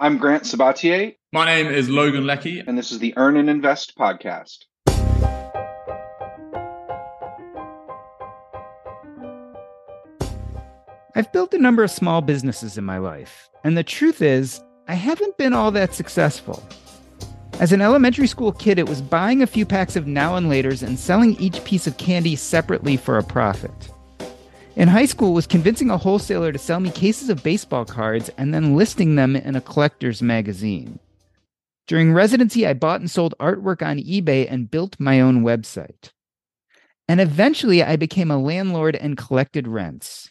I'm Grant Sabatier. My name is Logan Leckie. And this is the Earn and Invest podcast. I've built a number of small businesses in my life, and the truth is, I haven't been all that successful. As an elementary school kid, it was buying a few packs of now and laters and selling each piece of candy separately for a profit. In high school, was convincing a wholesaler to sell me cases of baseball cards and then listing them in a collector's magazine. During residency, I bought and sold artwork on eBay and built my own website. And eventually, I became a landlord and collected rents.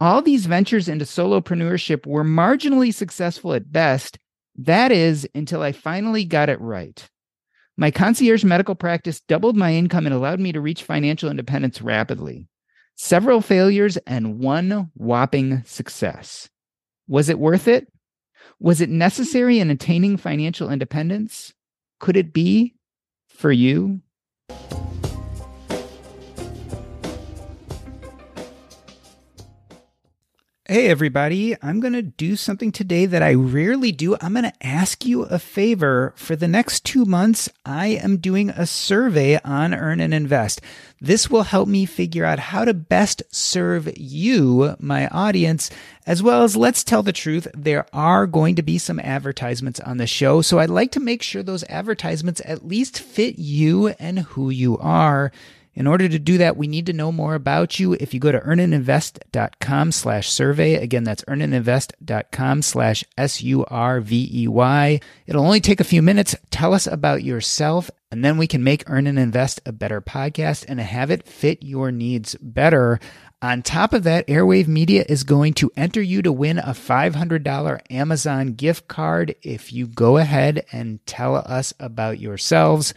All these ventures into solopreneurship were marginally successful at best. That is, until I finally got it right. My concierge medical practice doubled my income and allowed me to reach financial independence rapidly several failures, and one whopping success. Was it worth it? Was it necessary in attaining financial independence? Could it be for you? Hey, everybody. I'm going to do something today that I rarely do. I'm going to ask you a favor. For the next two months, I am doing a survey on Earn and Invest. This will help me figure out how to best serve you, my audience, as well as let's tell the truth. There are going to be some advertisements on the show. So I'd like to make sure those advertisements at least fit you and who you are. In order to do that, we need to know more about you. If you go to earnandinvest.com slash survey, again, that's earnandinvest.com slash S-U-R-V-E-Y. It'll only take a few minutes. Tell us about yourself, and then we can make Earn and Invest a better podcast and have it fit your needs better. On top of that, Airwave Media is going to enter you to win a $500 Amazon gift card if you go ahead and tell us about yourselves.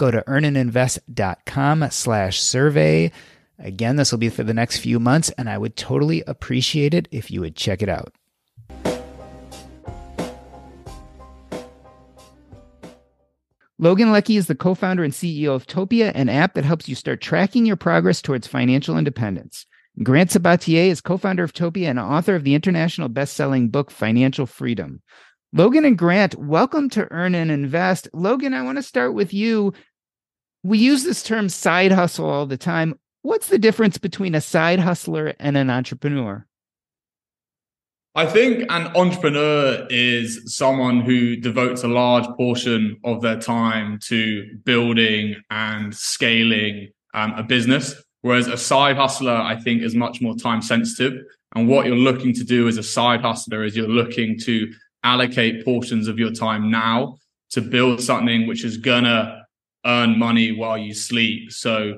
Go to earnandinvest.com slash survey. Again, this will be for the next few months, and I would totally appreciate it if you would check it out. Logan Leckie is the co founder and CEO of Topia, an app that helps you start tracking your progress towards financial independence. Grant Sabatier is co founder of Topia and author of the international best selling book, Financial Freedom. Logan and Grant, welcome to Earn and Invest. Logan, I want to start with you we use this term side hustle all the time. What's the difference between a side hustler and an entrepreneur? I think an entrepreneur is someone who devotes a large portion of their time to building and scaling um, a business, whereas a side hustler, I think, is much more time sensitive. And what you're looking to do as a side hustler is you're looking to allocate portions of your time now to build something which is gonna earn money while you sleep. So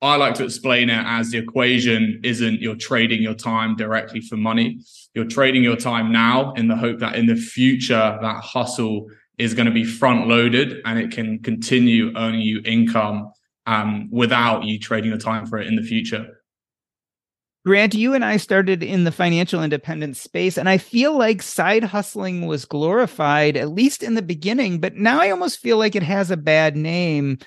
I like to explain it as the equation isn't you're trading your time directly for money. You're trading your time now in the hope that in the future, that hustle is going to be front loaded and it can continue earning you income um, without you trading your time for it in the future. Grant, you and I started in the financial independence space, and I feel like side hustling was glorified, at least in the beginning, but now I almost feel like it has a bad name.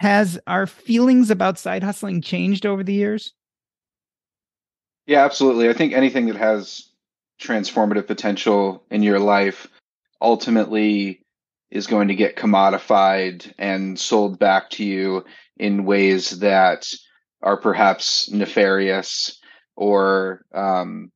Has our feelings about side hustling changed over the years? Yeah, absolutely. I think anything that has transformative potential in your life ultimately is going to get commodified and sold back to you in ways that are perhaps nefarious or um,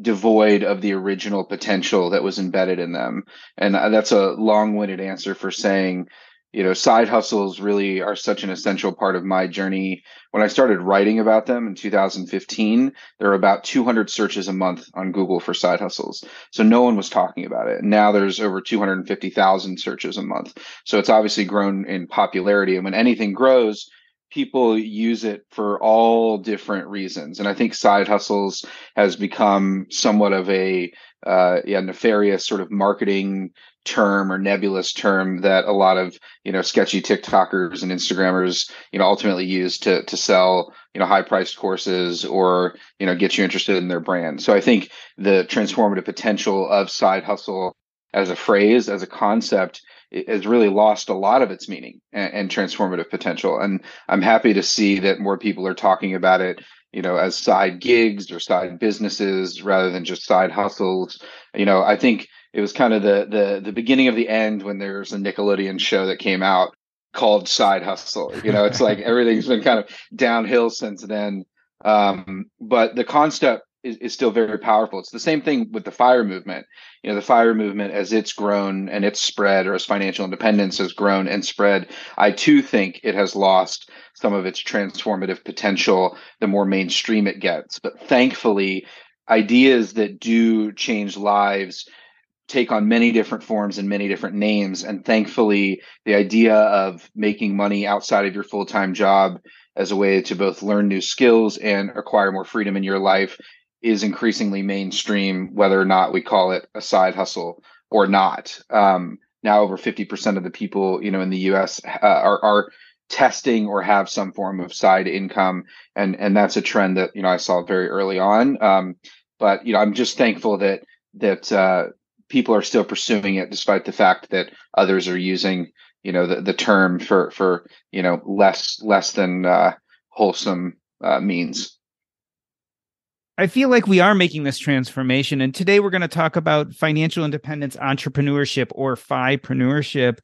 devoid of the original potential that was embedded in them. And uh, that's a long-winded answer for saying, you know, side hustles really are such an essential part of my journey. When I started writing about them in 2015, there were about 200 searches a month on Google for side hustles. So no one was talking about it. Now there's over 250,000 searches a month. So it's obviously grown in popularity. And when anything grows, people use it for all different reasons. And I think side hustles has become somewhat of a uh, yeah, nefarious sort of marketing term or nebulous term that a lot of you know sketchy TikTokers and Instagrammers you know ultimately use to to sell you know high priced courses or you know get you interested in their brand. So I think the transformative potential of side hustle as a phrase as a concept has really lost a lot of its meaning and, and, transformative potential. And I'm happy to see that more people are talking about it, you know, as side gigs or side businesses rather than just side hustles. You know, I think it was kind of the the the beginning of the end when there was a Nickelodeon show that came out called Side Hustle. You know, it's like everything's been kind of downhill since then. Um, but the concept is, is still very powerful. It's the same thing with the fire movement. You know, the fire movement as it's grown and it's spread, or as financial independence has grown and spread, I too think it has lost some of its transformative potential the more mainstream it gets. But thankfully, ideas that do change lives take on many different forms and many different names. And thankfully, the idea of making money outside of your full time job as a way to both learn new skills and acquire more freedom in your life is increasingly mainstream, whether or not we call it a side hustle or not. Um, now, over 50% of the people, you know, in the U.S. Uh, are, are testing or have some form of side income, and and that's a trend that you know I saw very early on. Um, but you know, I'm just thankful that that uh, people are still pursuing it, despite the fact that others are using you know the, the term for for you know less less than uh, wholesome uh, means. I feel like we are making this transformation. And today we're going to talk about financial independence entrepreneurship or FIpreneurship.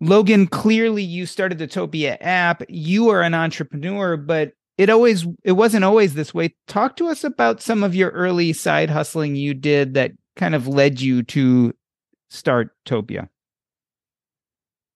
Logan, clearly you started the Topia app. You are an entrepreneur, but it always it wasn't always this way. Talk to us about some of your early side hustling you did that kind of led you to start Topia.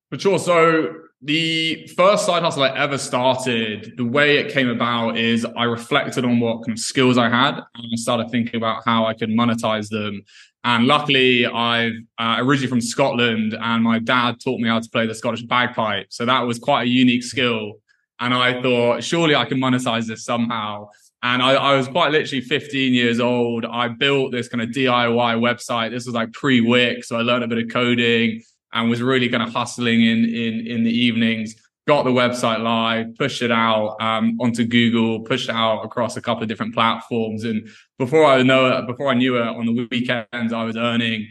For sure. So the first side hustle I ever started, the way it came about is I reflected on what kind of skills I had and I started thinking about how I could monetize them. And luckily, I'm uh, originally from Scotland and my dad taught me how to play the Scottish bagpipe. So that was quite a unique skill. And I thought, surely I can monetize this somehow. And I, I was quite literally 15 years old. I built this kind of DIY website. This was like pre Wix. So I learned a bit of coding and was really kind of hustling in in in the evenings. Got the website live, pushed it out um, onto Google, pushed it out across a couple of different platforms. And before I know it, before I knew it, on the weekends I was earning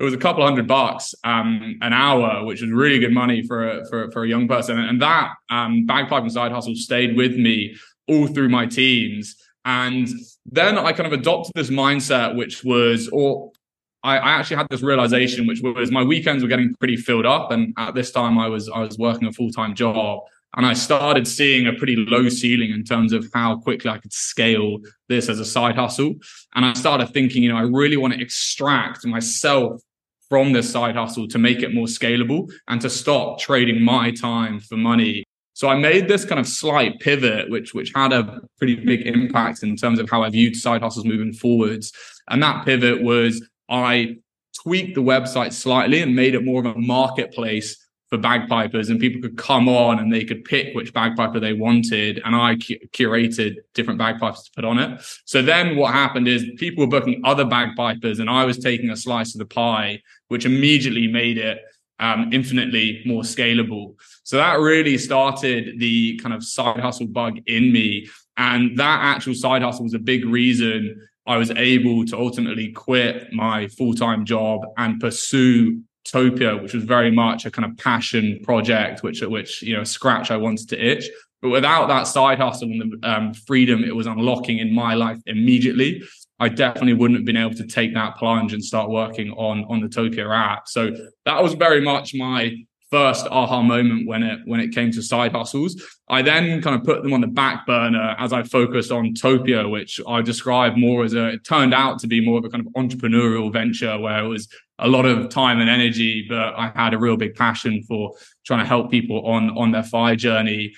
it was a couple hundred bucks um, an hour, which was really good money for a, for, for a young person. And that um, bagpipe and side hustle stayed with me all through my teens. And then I kind of adopted this mindset, which was, or I, I, actually had this realization, which was my weekends were getting pretty filled up, and at this time I was I was working a full time job, and I started seeing a pretty low ceiling in terms of how quickly I could scale this as a side hustle, and I started thinking, you know, I really want to extract myself from this side hustle to make it more scalable and to stop trading my time for money. So I made this kind of slight pivot, which which had a pretty big impact in terms of how I viewed side hustles moving forwards. And that pivot was I tweaked the website slightly and made it more of a marketplace for bagpipers and people could come on and they could pick which bagpiper they wanted and i cu- curated different bagpipers to put on it. So then what happened is people were booking other bagpipers and i was taking a slice of the pie which immediately made it um, infinitely more scalable. So that really started the kind of side hustle bug in me and that actual side hustle was a big reason I was able to ultimately quit my full time job and pursue Topia, which was very much a kind of passion project, which at which you know scratch I wanted to itch. But without that side hustle and the um, freedom it was unlocking in my life immediately, I definitely wouldn't have been able to take that plunge and start working on on the Topia app. So that was very much my first aha moment when it when it came to side hustles. I then kind of put them on the back burner as I focused on Topia, which I describe more as a it turned out to be more of a kind of entrepreneurial venture where it was a lot of time and energy, but I had a real big passion for trying to help people on on their FI journey.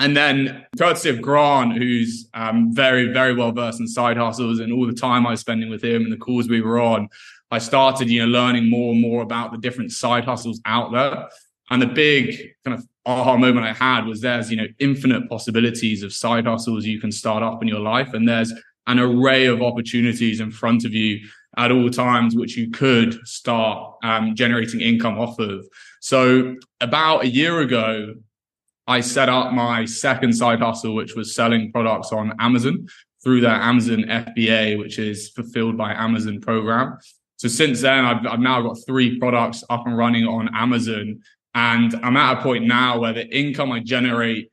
And then, courtesy of Grant, who's um, very, very well versed in side hustles, and all the time I was spending with him and the calls we were on, I started, you know, learning more and more about the different side hustles out there. And the big kind of aha moment I had was there's, you know, infinite possibilities of side hustles you can start up in your life. And there's an array of opportunities in front of you at all times, which you could start um, generating income off of. So about a year ago, I set up my second side hustle, which was selling products on Amazon through their Amazon FBA, which is fulfilled by Amazon program. So since then, I've, I've now got three products up and running on Amazon. And I'm at a point now where the income I generate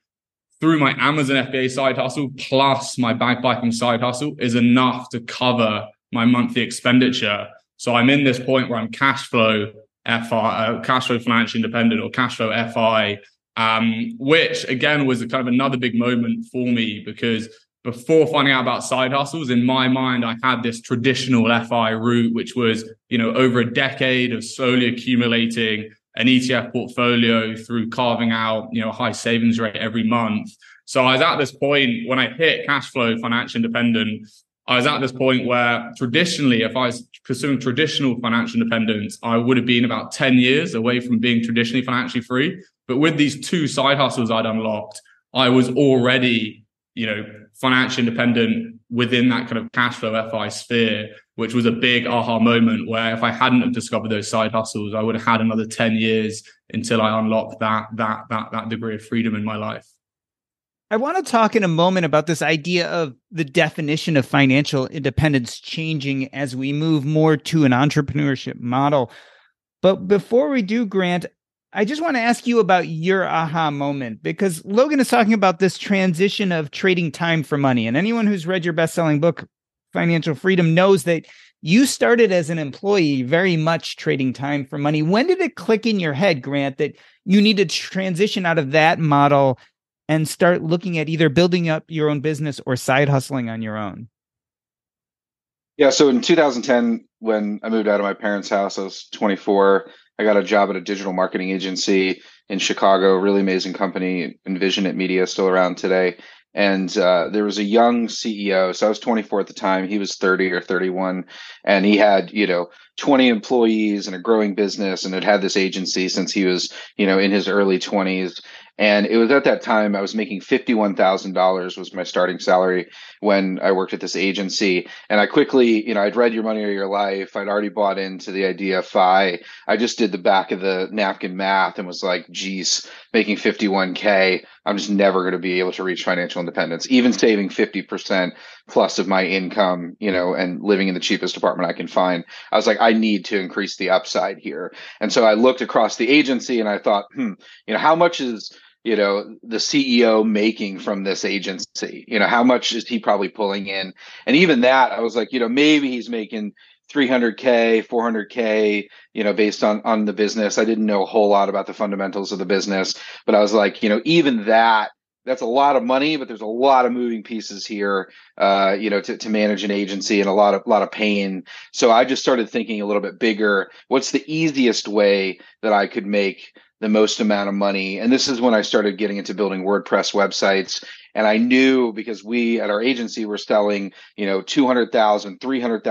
through my Amazon FBA side hustle plus my bagpiping side hustle is enough to cover my monthly expenditure. So I'm in this point where I'm cash flow FI, uh, cash flow financially independent or cash flow FI, um, which again was a kind of another big moment for me because before finding out about side hustles, in my mind, I had this traditional FI route, which was, you know, over a decade of slowly accumulating an ETF portfolio through carving out, you know, a high savings rate every month. So I was at this point when I hit cash flow financial independent, I was at this point where traditionally, if I was pursuing traditional financial independence, I would have been about 10 years away from being traditionally financially free. But with these two side hustles I'd unlocked, I was already, you know, financially independent within that kind of cash flow FI sphere, which was a big aha moment where if I hadn't have discovered those side hustles, I would have had another 10 years until I unlocked that that that that degree of freedom in my life. I want to talk in a moment about this idea of the definition of financial independence changing as we move more to an entrepreneurship model. But before we do, Grant, I just want to ask you about your aha moment because Logan is talking about this transition of trading time for money. And anyone who's read your best selling book, Financial Freedom, knows that you started as an employee very much trading time for money. When did it click in your head, Grant, that you need to transition out of that model and start looking at either building up your own business or side hustling on your own? Yeah. So in 2010, when I moved out of my parents' house, I was 24. I got a job at a digital marketing agency in Chicago, really amazing company, Envision It Media, still around today. And uh, there was a young CEO. So I was 24 at the time. He was 30 or 31. And he had, you know, 20 employees and a growing business and had had this agency since he was, you know, in his early 20s. And it was at that time I was making $51,000 was my starting salary when I worked at this agency. And I quickly, you know, I'd read Your Money or Your Life. I'd already bought into the idea of FI. I just did the back of the napkin math and was like, geez, making 51K, I'm just never going to be able to reach financial independence. Even saving 50% plus of my income, you know, and living in the cheapest apartment I can find. I was like, I need to increase the upside here. And so I looked across the agency and I thought, hmm, you know, how much is you know the ceo making from this agency? You know how much is he probably pulling in? And even that i was like you know maybe he's making 300k 400k you know based on on the business. I didn't know a whole lot about the fundamentals of the business but i was like you know even that that's a lot of money but there's a lot of moving pieces here uh, you know to, to manage an agency and a lot of lot of pain. So i just started thinking a little bit bigger. What's the easiest way that i could make the most amount of money. And this is when I started getting into building WordPress websites. And I knew because we at our agency were selling, you know, $200,000, $300,000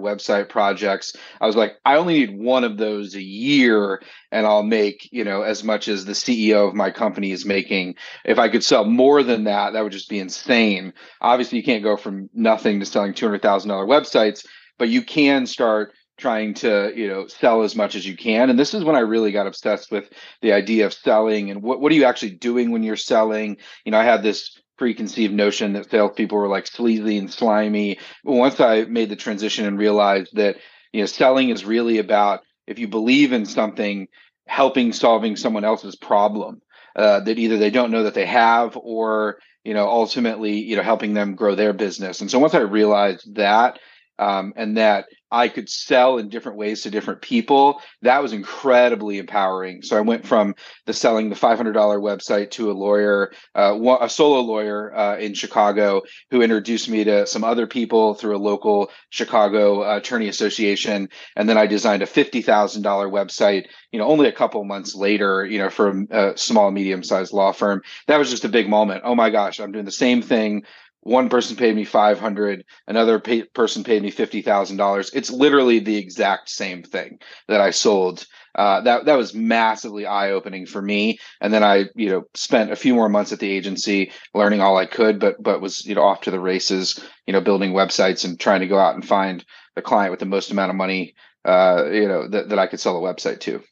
website projects. I was like, I only need one of those a year and I'll make, you know, as much as the CEO of my company is making. If I could sell more than that, that would just be insane. Obviously, you can't go from nothing to selling $200,000 websites, but you can start trying to you know sell as much as you can. And this is when i really got obsessed with the idea of selling and what, what are you actually doing when you're selling? You know i had this preconceived notion that salespeople were like sleazy and slimy. But once i made the transition and realized that you know selling is really about if you believe in something helping solving someone else's problem uh, that either they don't know that they have or you know ultimately you know helping them grow their business. And so once i realized that um, and that I could sell in different ways to different people, that was incredibly empowering. So I went from the selling the $500 website to a lawyer, uh, a solo lawyer uh, in Chicago who introduced me to some other people through a local Chicago uh, attorney association. And then I designed a $50,000 website, you know, only a couple months later, you know, for a small, medium sized law firm. That was just a big moment. Oh my gosh, I'm doing the same thing one person paid me 500 another pay, person paid me $50000 it's literally the exact same thing that i sold. Uh, that that was massively eye-opening for me. And then i you know spent a few more months at the agency learning all i could but but was you know off to the races you know building websites and trying to go out and find the client with the most amount of money uh, you know that, that i could sell a website to.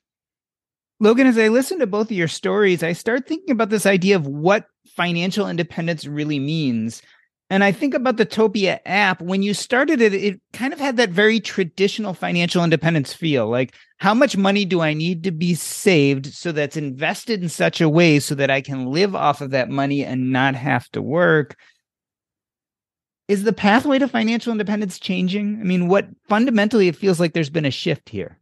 Logan, as I listen to both of your stories, I start thinking about this idea of what financial independence really means. And I think about the Topia app. When you started it, it kind of had that very traditional financial independence feel. Like, how much money do I need to be saved so that's invested in such a way so that I can live off of that money and not have to work? Is the pathway to financial independence changing? I mean, what fundamentally it feels like there's been a shift here.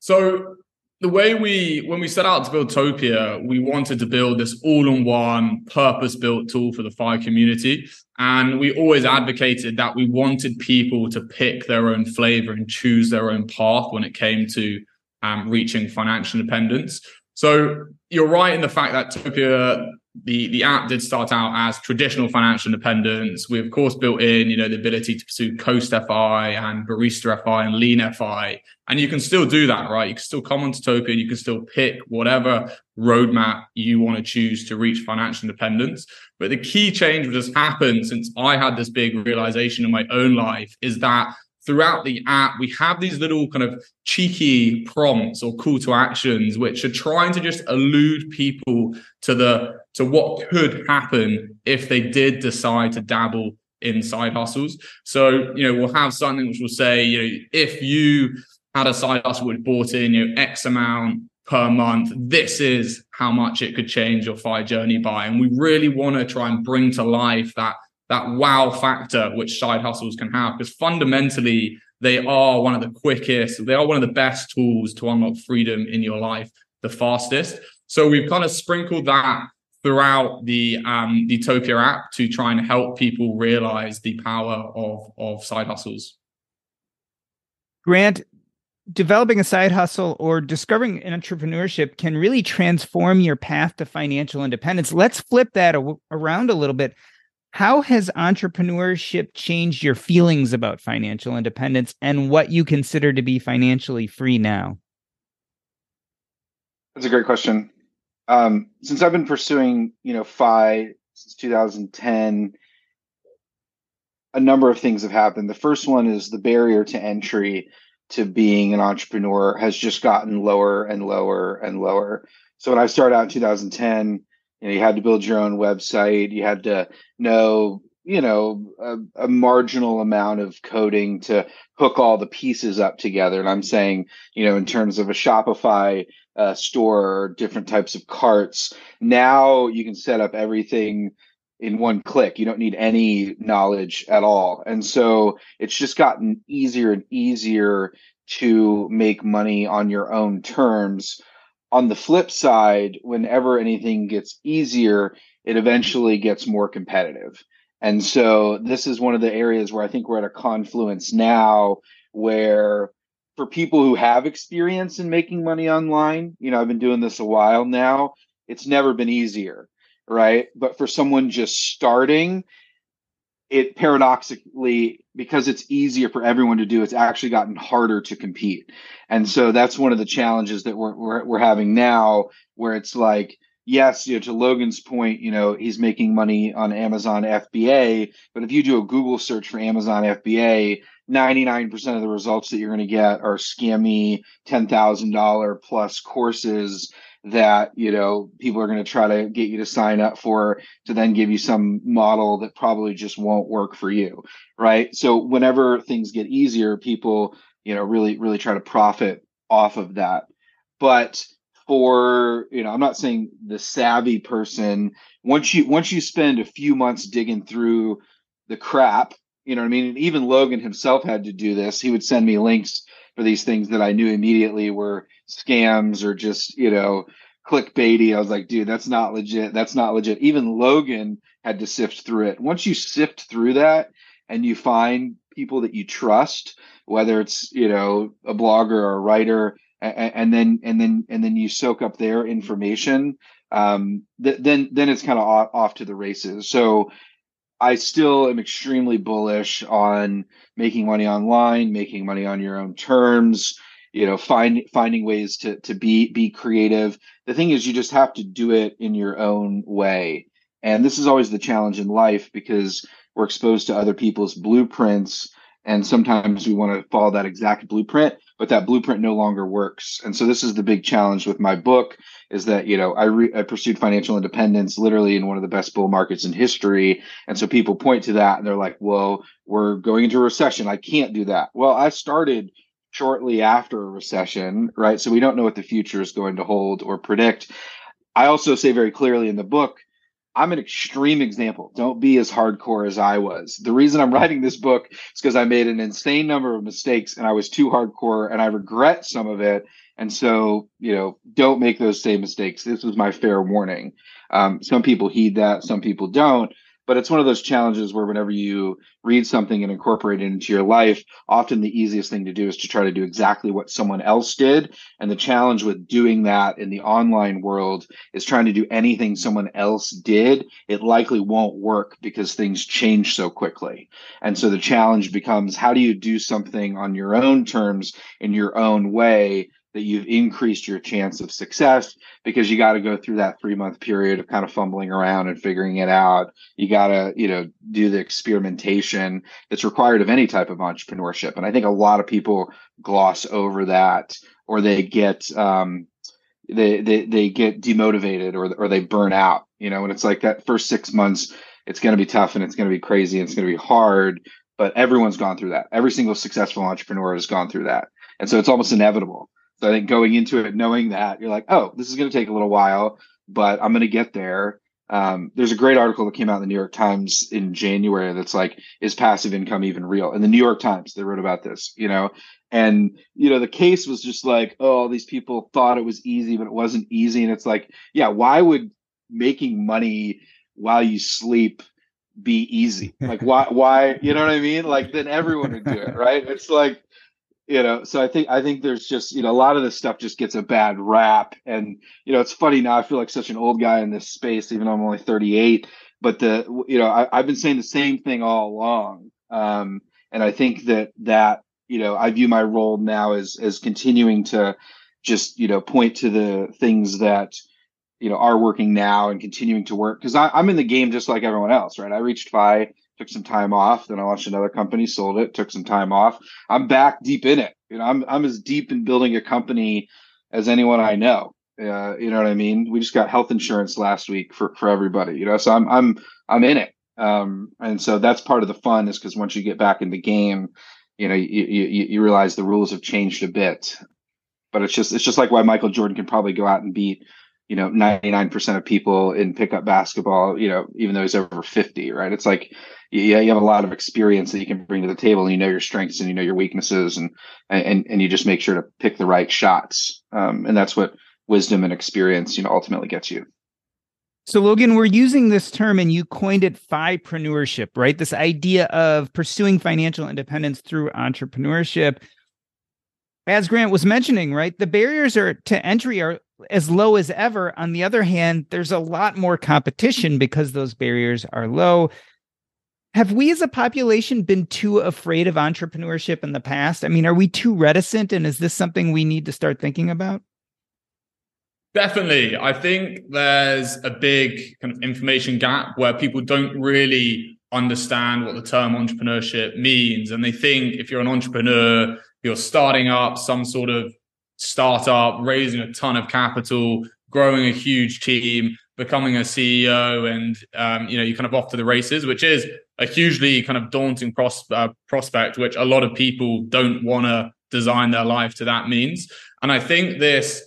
So the way we when we set out to build Topia, we wanted to build this all-in-one purpose-built tool for the fire community. And we always advocated that we wanted people to pick their own flavor and choose their own path when it came to um, reaching financial independence. So you're right in the fact that Topia the the app did start out as traditional financial independence. We of course built in, you know, the ability to pursue Coast FI and Barista FI and Lean FI, and you can still do that, right? You can still come onto and you can still pick whatever roadmap you want to choose to reach financial independence. But the key change that has happened since I had this big realization in my own life is that throughout the app, we have these little kind of cheeky prompts or call to actions, which are trying to just elude people to the to what could happen if they did decide to dabble in side hustles. So, you know, we'll have something which will say, you know, if you had a side hustle which bought in, you know, X amount per month, this is how much it could change your FI journey by. And we really want to try and bring to life that that wow factor which side hustles can have because fundamentally they are one of the quickest they are one of the best tools to unlock freedom in your life the fastest so we've kind of sprinkled that throughout the um the Topia app to try and help people realize the power of of side hustles grant developing a side hustle or discovering an entrepreneurship can really transform your path to financial independence let's flip that a- around a little bit how has entrepreneurship changed your feelings about financial independence and what you consider to be financially free now? That's a great question. Um, since I've been pursuing, you know, FI since 2010, a number of things have happened. The first one is the barrier to entry to being an entrepreneur has just gotten lower and lower and lower. So when I started out in 2010, you know you had to build your own website you had to know you know a, a, marginal amount of coding to hook all the pieces up together. And i'm saying you know in terms of a shopify uh, store different types of carts now you can set up everything in one click. You don't need any knowledge at all. And so it's just gotten easier and easier to make money on your own terms. On the flip side, whenever anything gets easier, it eventually gets more competitive. And so this is one of the areas where I think we're at a confluence now where for people who have experience in making money online, you know, I've been doing this a while now, it's never been easier, right? But for someone just starting, it paradoxically because it's easier for everyone to do it's actually gotten harder to compete and so that's one of the challenges that we're, we're, we're having now where it's like yes you know to logan's point you know he's making money on amazon fba but if you do a google search for amazon fba 99% of the results that you're going to get are scammy $10000 plus courses that you know people are going to try to get you to sign up for to then give you some model that probably just won't work for you right? So whenever things get easier people you know really really try to profit off of that. But for you know i'm not saying the savvy person once you once you spend a few months digging through the crap You know what I mean? And even Logan himself had to do this. He would send me links for these things that I knew immediately were scams or just, you know, clickbaity. I was like, dude, that's not legit. That's not legit. Even Logan had to sift through it. Once you sift through that and you find people that you trust, whether it's, you know, a blogger or a writer, and, and then and then and then you soak up their information, um, th- then then it's kind of off, off to the races. So I still am extremely bullish on making money online, making money on your own terms, you know, find finding ways to to be be creative. The thing is you just have to do it in your own way. And this is always the challenge in life because we're exposed to other people's blueprints and sometimes we want to follow that exact blueprint but that blueprint no longer works. And so this is the big challenge with my book is that you know I, re- I pursued financial independence literally in one of the best bull markets in history. And so people point to that and they're like well we're going into a recession. I can't do that. Well i started shortly after a recession right? So we don't know what the future is going to hold or predict. I also say very clearly in the book I'm an extreme example. Don't be as hardcore as I was. The reason I'm writing this book is because I made an insane number of mistakes and I was too hardcore and I regret some of it. And so, you know, don't make those same mistakes. This was my fair warning. Um, some people heed that, some people don't but it's one of those challenges where whenever you read something and incorporate it into your life often the easiest thing to do is to try to do exactly what someone else did. And the challenge with doing that in the online world is trying to do anything someone else did it likely won't work because things change so quickly. And so the challenge becomes how do you do something on your own terms in your own way that you've increased your chance of success because you got to go through that three month period of kind of fumbling around and figuring it out. You got to, you know, do the experimentation that's required of any type of entrepreneurship. And I think a lot of people gloss over that or they get, um, they, they, they get demotivated or, or they burn out, you know, and it's like that first six months, it's going to be tough and it's going to be crazy and it's going to be hard, but everyone's gone through that. Every single successful entrepreneur has gone through that. And so it's almost inevitable so I think going into it, knowing that you're like, oh, this is going to take a little while, but I'm going to get there. Um, there's a great article that came out in the New York Times in January that's like, is passive income even real? And the New York Times, they wrote about this, you know, and you know the case was just like, oh, these people thought it was easy, but it wasn't easy, and it's like, yeah, why would making money while you sleep be easy? Like, why, why, you know what I mean? Like, then everyone would do it, right? It's like you know so i think i think there's just you know a lot of this stuff just gets a bad rap. And you know it's funny now i feel like such an old guy in this space even though i'm only 38 but the you know I, have been saying the same thing all along. Um, and i think that that you know i view my role now as as continuing to just you know point to the things that you know are working now and continuing to work. Because i'm in the game just like everyone else right? I reached FI took some time off. Then I launched another company, sold it, took some time off. I'm back deep in it. You know, I'm I'm as deep in building a company as anyone I know. Uh, you know what I mean? We just got health insurance last week for for everybody. You know, so I'm I'm I'm in it. Um, and so that's part of the fun is because once you get back in the game, you know, you, you you realize the rules have changed a bit. But it's just it's just like why Michael Jordan can probably go out and beat you know 99% of people in pickup basketball you know even though he's over 50 right it's like yeah, you have a lot of experience that you can bring to the table, and you know your strengths and you know your weaknesses, and and and you just make sure to pick the right shots. Um, and that's what wisdom and experience, you know, ultimately gets you. So, Logan, we're using this term and you coined it FIpreneurship, right? This idea of pursuing financial independence through entrepreneurship. As Grant was mentioning, right, the barriers are to entry are as low as ever. On the other hand, there's a lot more competition because those barriers are low have we as a population been too afraid of entrepreneurship in the past? I mean, are we too reticent? And is this something we need to start thinking about? Definitely. I think there's a big kind of information gap where people don't really understand what the term entrepreneurship means. And they think if you're an entrepreneur, you're starting up some sort of startup, raising a ton of capital, growing a huge team, becoming a CEO, and um, you know, you're kind of off to the races, which is a hugely kind of daunting pros- uh, prospect, which a lot of people don't want to design their life to that means. And I think this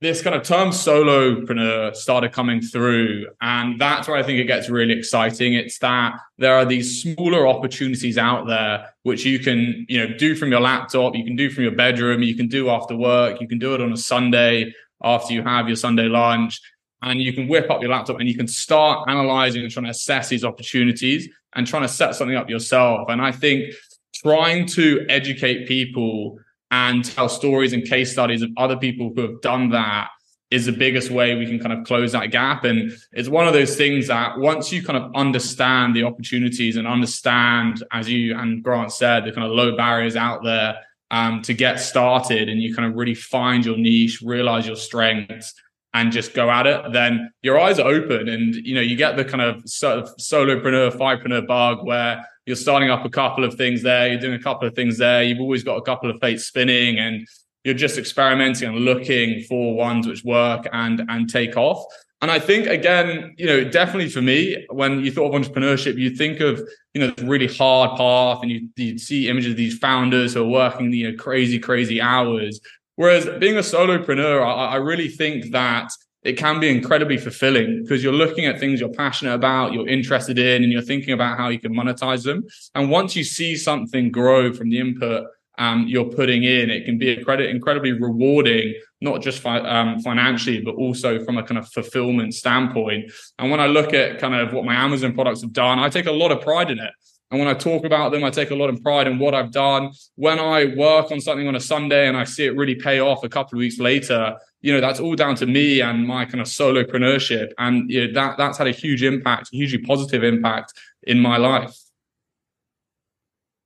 this kind of term solopreneur started coming through. And that's where I think it gets really exciting. It's that there are these smaller opportunities out there which you can, you know, do from your laptop, you can do from your bedroom, you can do after work, you can do it on a Sunday after you have your Sunday lunch. And you can whip up your laptop and you can start analyzing and trying to assess these opportunities and trying to set something up yourself. And I think trying to educate people and tell stories and case studies of other people who have done that is the biggest way we can kind of close that gap. And it's one of those things that once you kind of understand the opportunities and understand, as you and Grant said, the kind of low barriers out there um, to get started and you kind of really find your niche, realize your strengths and just go at it, then your eyes are open and you know you get the kind of sort of solopreneur, FIpreneur bug where you're starting up a couple of things there, you're doing a couple of things there, you've always got a couple of plates spinning and you're just experimenting and looking for ones which work and and take off. And I think again, you know, definitely for me, when you thought of entrepreneurship, you think of you know the really hard path, and you you see images of these founders who are working you know crazy crazy hours. Whereas being a solopreneur, I, I really think that it can be incredibly fulfilling because you're looking at things you're passionate about, you're interested in, and you're thinking about how you can monetize them. And once you see something grow from the input um, you're putting in, it can be incredibly rewarding, not just fi- um, financially, but also from a kind of fulfillment standpoint. And when I look at kind of what my Amazon products have done, I take a lot of pride in it. And when I talk about them, I take a lot of pride in what I've done. When I work on something on a Sunday and I see it really pay off a couple of weeks later, you know, that's all down to me and my kind of solopreneurship. And you know, that that's had a huge impact, a hugely positive impact in my life.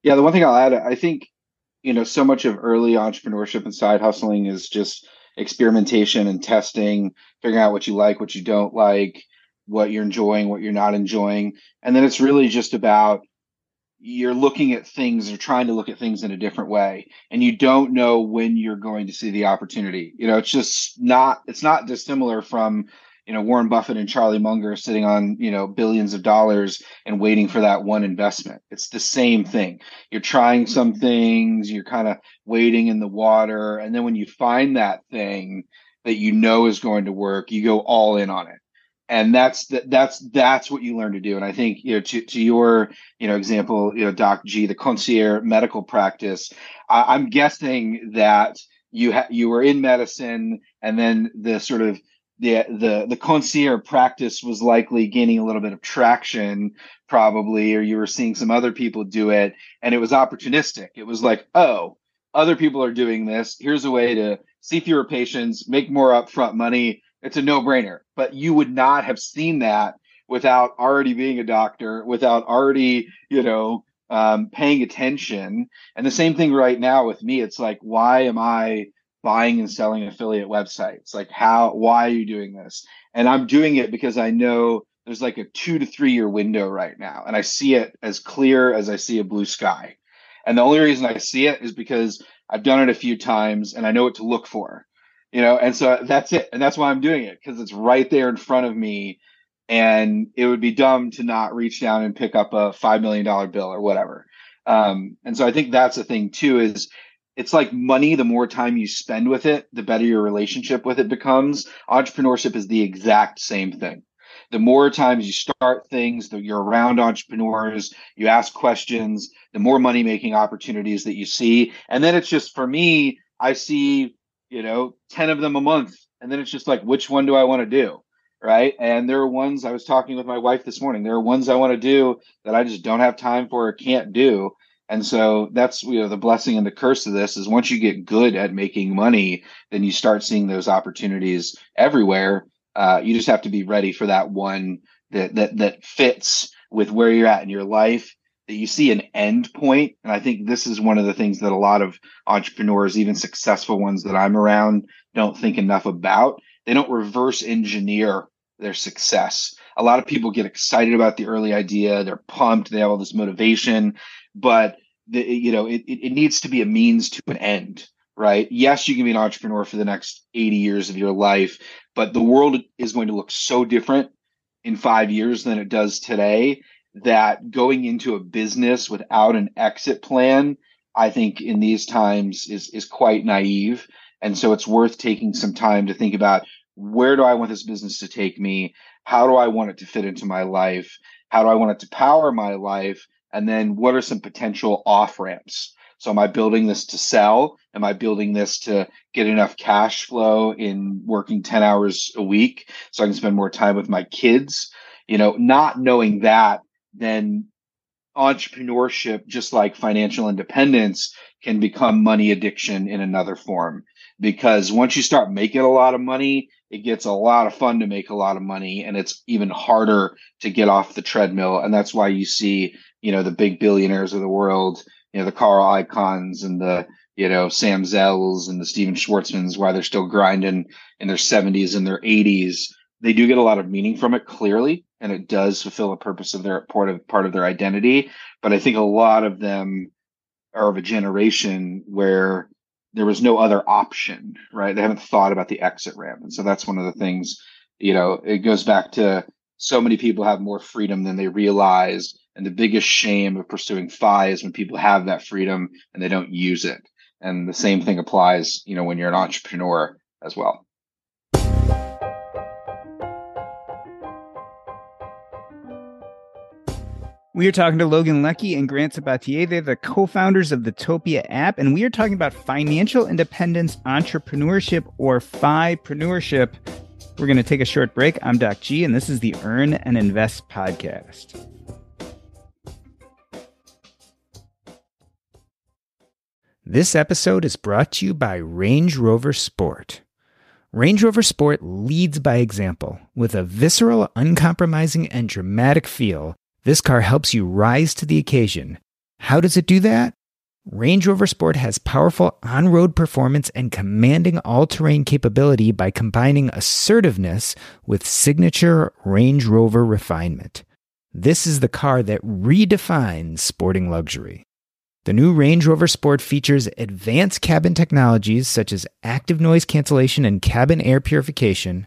Yeah, the one thing I'll add, I think, you know, so much of early entrepreneurship and side hustling is just experimentation and testing, figuring out what you like, what you don't like, what you're enjoying, what you're not enjoying. And then it's really just about you're looking at things or trying to look at things in a different way and you don't know when you're going to see the opportunity. You know it's just not it's not dissimilar from you know warren buffett and charlie munger sitting on you know billions of dollars and waiting for that one investment. It's the same thing. You're trying some mm-hmm. things you're kind of waiting in the water and then when you find that thing that you know is going to work you go all in on it and that's that's that's what you learn to do. And i think you know to, to your you know example you know doc g the concierge medical practice I, am guessing that you ha- you were in medicine and then the sort of the the the concierge practice was likely gaining a little bit of traction probably or you were seeing some other people do it and it was opportunistic. It was like oh other people are doing this. Here's a way to see fewer patients make more upfront money it's a no-brainer. But you would not have seen that without already being a doctor, without already, you know, um, paying attention. And the same thing right now with me. It's like, why am I buying and selling affiliate websites? Like, how? Why are you doing this? And I'm doing it because I know there's like a two to three year window right now, and I see it as clear as I see a blue sky. And the only reason I see it is because I've done it a few times and I know what to look for you know and so that's it and that's why i'm doing it because it's right there in front of me and it would be dumb to not reach down and pick up a five million dollar bill or whatever. Um, and so i think that's the thing too is it's like money the more time you spend with it the better your relationship with it becomes. Entrepreneurship is the exact same thing. The more times you start things that you're around entrepreneurs you ask questions the more money making opportunities that you see. And then it's just for me i see you know, 10 of them a month. And then it's just like, which one do I want to do? Right. And there are ones I was talking with my wife this morning. There are ones I want to do that I just don't have time for or can't do. And so that's you know the blessing and the curse of this is once you get good at making money, then you start seeing those opportunities everywhere. Uh, you just have to be ready for that one that that that fits with where you're at in your life you see an end point. And i think this is one of the things that a lot of entrepreneurs even successful ones that i'm around don't think enough about. They don't reverse engineer their success. A lot of people get excited about the early idea. They're pumped. They have all this motivation. But the, you know it, it needs to be a means to an end right? Yes you can be an entrepreneur for the next 80 years of your life but the world is going to look so different in five years than it does today that going into a business without an exit plan, I think in these times is is quite naive. And so it's worth taking some time to think about where do I want this business to take me? How do I want it to fit into my life? How do I want it to power my life? And then what are some potential off ramps? So am I building this to sell? Am I building this to get enough cash flow in working 10 hours a week so I can spend more time with my kids? You know, not knowing that, then entrepreneurship, just like financial independence, can become money addiction in another form. Because once you start making a lot of money, it gets a lot of fun to make a lot of money and it's even harder to get off the treadmill. And that's why you see, you know, the big billionaires of the world, you know, the Carl Icahns and the, you know, Sam Zells and the Stephen Schwarzmans, why they're still grinding in their 70s and their 80s. They do get a lot of meaning from it clearly, and it does fulfill a purpose of their part of part of their identity. But I think a lot of them are of a generation where there was no other option, right? They haven't thought about the exit ramp. And so that's one of the things, you know, it goes back to so many people have more freedom than they realize. And the biggest shame of pursuing FI is when people have that freedom and they don't use it. And the same thing applies, you know, when you're an entrepreneur as well. We are talking to Logan Leckie and Grant Sabatier. They're the co founders of the Topia app, and we are talking about financial independence, entrepreneurship, or FIpreneurship. We're going to take a short break. I'm Doc G, and this is the Earn and Invest podcast. This episode is brought to you by Range Rover Sport. Range Rover Sport leads by example with a visceral, uncompromising, and dramatic feel this car helps you rise to the occasion. How does it do that? Range Rover Sport has powerful on road performance and commanding all terrain capability by combining assertiveness with signature Range Rover refinement. This is the car that redefines sporting luxury. The new Range Rover Sport features advanced cabin technologies such as active noise cancellation and cabin air purification,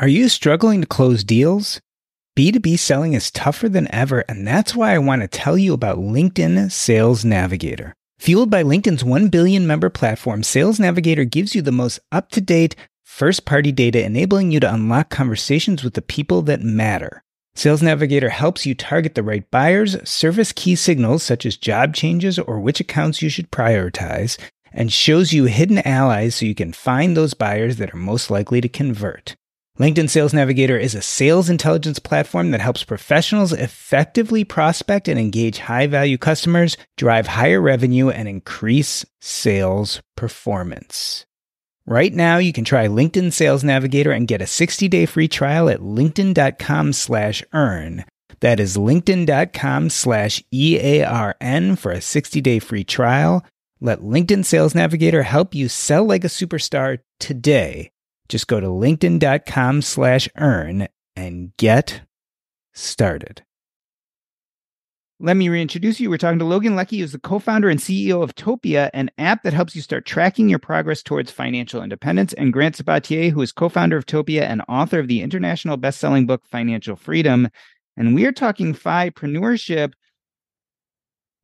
Are you struggling to close deals? B2B selling is tougher than ever, and that's why I want to tell you about LinkedIn Sales Navigator. Fueled by LinkedIn's 1 billion member platform, Sales Navigator gives you the most up to date, first party data, enabling you to unlock conversations with the people that matter. Sales Navigator helps you target the right buyers, service key signals such as job changes or which accounts you should prioritize, and shows you hidden allies so you can find those buyers that are most likely to convert. LinkedIn Sales Navigator is a sales intelligence platform that helps professionals effectively prospect and engage high value customers, drive higher revenue, and increase sales performance. Right now, you can try LinkedIn Sales Navigator and get a 60 day free trial at linkedin.com slash earn. That is linkedin.com slash EARN for a 60 day free trial. Let LinkedIn Sales Navigator help you sell like a superstar today just go to linkedin.com slash earn and get started. Let me reintroduce you. We're talking to Logan Leckie, who's the co founder and CEO of Topia, an app that helps you start tracking your progress towards financial independence, and Grant Sabatier, who is co founder of Topia and author of the international best selling book, Financial Freedom. And we are talking FIpreneurship,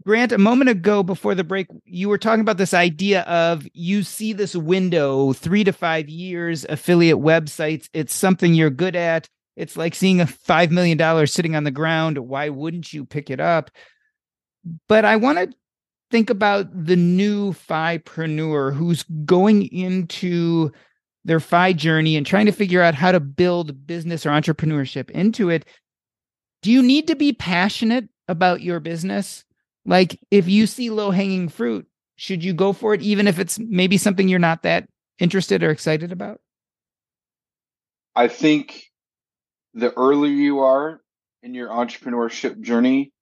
Grant, a moment ago before the break, you were talking about this idea of you see this window, three to five years, affiliate websites. It's something you're good at. It's like seeing a $5 million sitting on the ground. Why wouldn't you pick it up? But I want to think about the new FIpreneur who's going into their FI journey and trying to figure out how to build business or entrepreneurship into it. Do you need to be passionate about your business? Like if you see low hanging fruit, should you go for it, even if it's maybe something you're not that interested or excited about? I think the earlier you are in your entrepreneurship journey,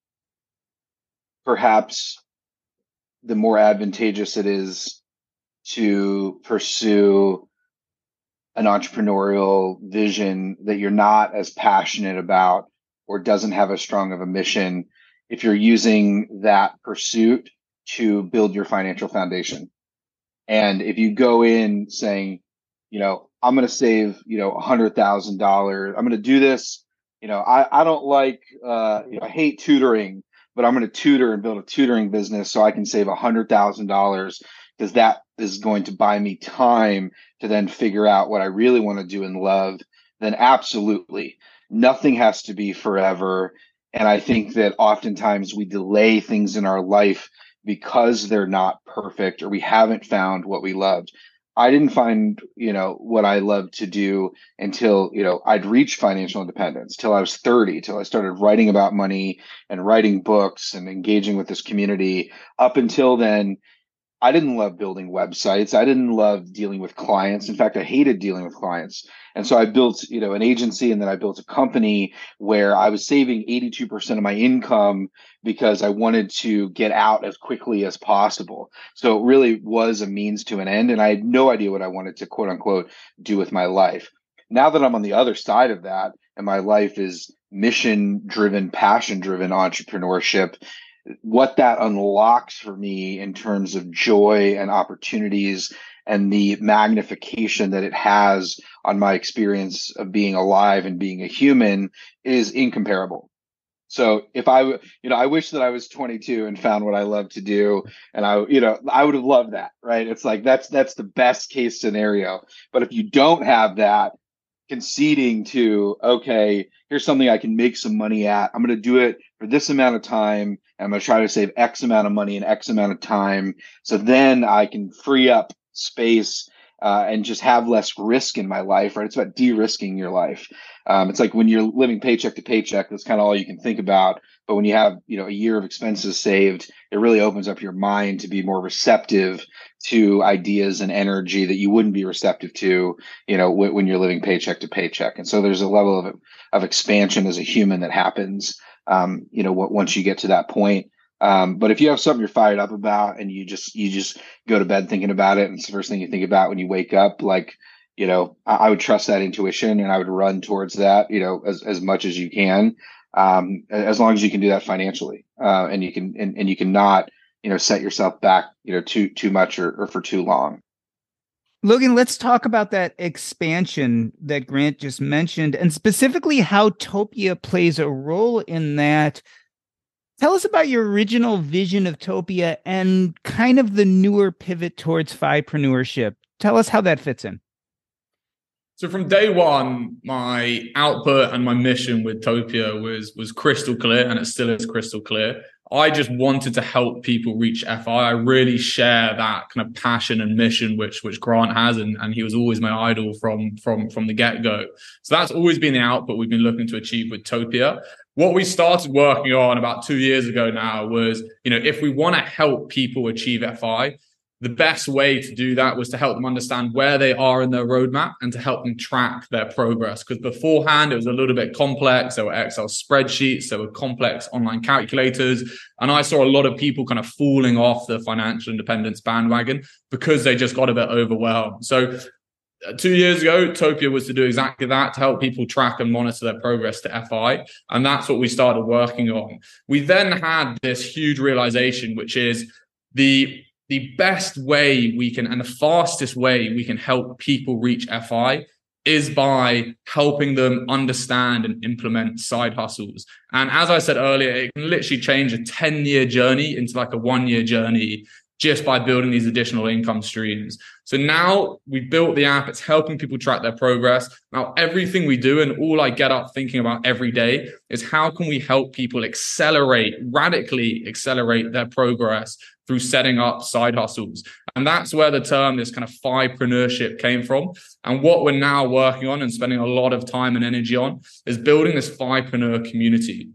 perhaps the more advantageous it is to pursue an entrepreneurial vision that you're not as passionate about or doesn't have as strong of a mission if you're using that pursuit to build your financial foundation. And if you go in saying, you know, I'm going to save, you know, a hundred thousand dollars. I'm going to do this. You know, I, I don't like, uh, you know, I hate tutoring, but I'm going to tutor and build a tutoring business so I can save a hundred thousand dollars because that is going to buy me time to then figure out what I really want to do and love. Then absolutely nothing has to be forever. And I think that oftentimes we delay things in our life because they're not perfect or we haven't found what we loved. I didn't find, you know, what I loved to do until, you know, I'd reached financial independence till I was 30, till I started writing about money and writing books and engaging with this community. Up until then, I didn't love building websites. I didn't love dealing with clients. In fact, I hated dealing with clients. And so I built, you know, an agency and then I built a company where I was saving 82% of my income because I wanted to get out as quickly as possible. So it really was a means to an end. And I had no idea what I wanted to quote unquote do with my life. Now that I'm on the other side of that and my life is mission driven, passion driven entrepreneurship, what that unlocks for me in terms of joy and opportunities and the magnification that it has on my experience of being alive and being a human is incomparable. So if I, you know, I wish that I was 22 and found what I love to do, and I, you know, I would have loved that, right? It's like that's that's the best case scenario. But if you don't have that, conceding to okay, here's something I can make some money at. I'm going to do it for this amount of time. I'm going to try to save X amount of money in X amount of time. So then I can free up space uh, and just have less risk in my life, right? It's about de-risking your life. Um, it's like when you're living paycheck to paycheck, that's kind of all you can think about. But when you have, you know, a year of expenses saved, it really opens up your mind to be more receptive to ideas and energy that you wouldn't be receptive to, you know, w- when you're living paycheck to paycheck. And so there's a level of of expansion as a human that happens, um, you know, w- once you get to that point. Um, but if you have something you're fired up about and you just you just go to bed thinking about it and it's the first thing you think about when you wake up, like you know, I, I would trust that intuition and I would run towards that, you know, as as much as you can, um, as long as you can do that financially, uh, and you can and, and you cannot you know set yourself back you know too too much or, or for too long. Logan, let's talk about that expansion that Grant just mentioned, and specifically how Topia plays a role in that Tell us about your original vision of Topia and kind of the newer pivot towards FIpreneurship. Tell us how that fits in. So from day one, my output and my mission with Topia was was crystal clear, and it still is crystal clear. I just wanted to help people reach FI. I really share that kind of passion and mission which which Grant has, and, and he was always my idol from from from the get go. So that's always been the output we've been looking to achieve with Topia what we started working on about two years ago now was, you know, if we want to help people achieve FI, the best way to do that was to help them understand where they are in their roadmap and to help them track their progress. Because beforehand, it was a little bit complex. There were Excel spreadsheets, there were complex online calculators. And I saw a lot of people kind of falling off the financial independence bandwagon because they just got a bit overwhelmed. So uh, two years ago, Topia was to do exactly that to help people track and monitor their progress to FI. And that's what we started working on. We then had this huge realization, which is the the best way we can and the fastest way we can help people reach FI is by helping them understand and implement side hustles. And as I said earlier, it can literally change a 10 year journey into like a one year journey just by building these additional income streams. So now we built the app. It's helping people track their progress. Now everything we do and all I get up thinking about every day is how can we help people accelerate, radically accelerate their progress through setting up side hustles. And that's where the term, this kind of FIpreneurship came from. And what we're now working on and spending a lot of time and energy on is building this FIpreneur community.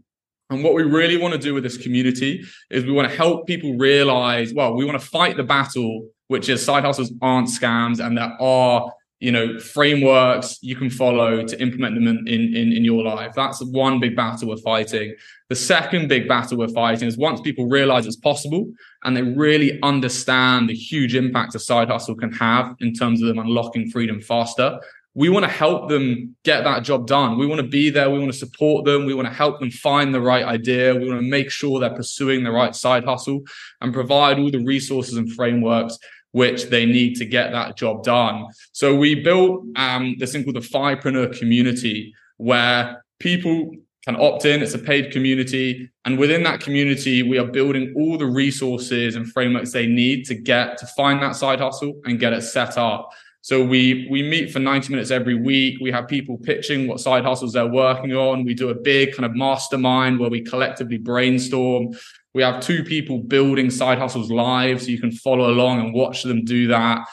And what we really want to do with this community is we want to help people realize, well, we want to fight the battle, which is side hustles aren't scams and there are, you know, frameworks you can follow to implement them in, in, in your life. That's one big battle we're fighting. The second big battle we're fighting is once people realize it's possible and they really understand the huge impact a side hustle can have in terms of them unlocking freedom faster, we want to help them get that job done. We want to be there. We want to support them. We want to help them find the right idea. We want to make sure they're pursuing the right side hustle and provide all the resources and frameworks which they need to get that job done. So we built um, this thing called the FIpreneur community where people can opt in. It's a paid community. And within that community, we are building all the resources and frameworks they need to get to find that side hustle and get it set up. So we we meet for 90 minutes every week. We have people pitching what side hustles they're working on. We do a big kind of mastermind where we collectively brainstorm. We have two people building side hustles live, so you can follow along and watch them do that.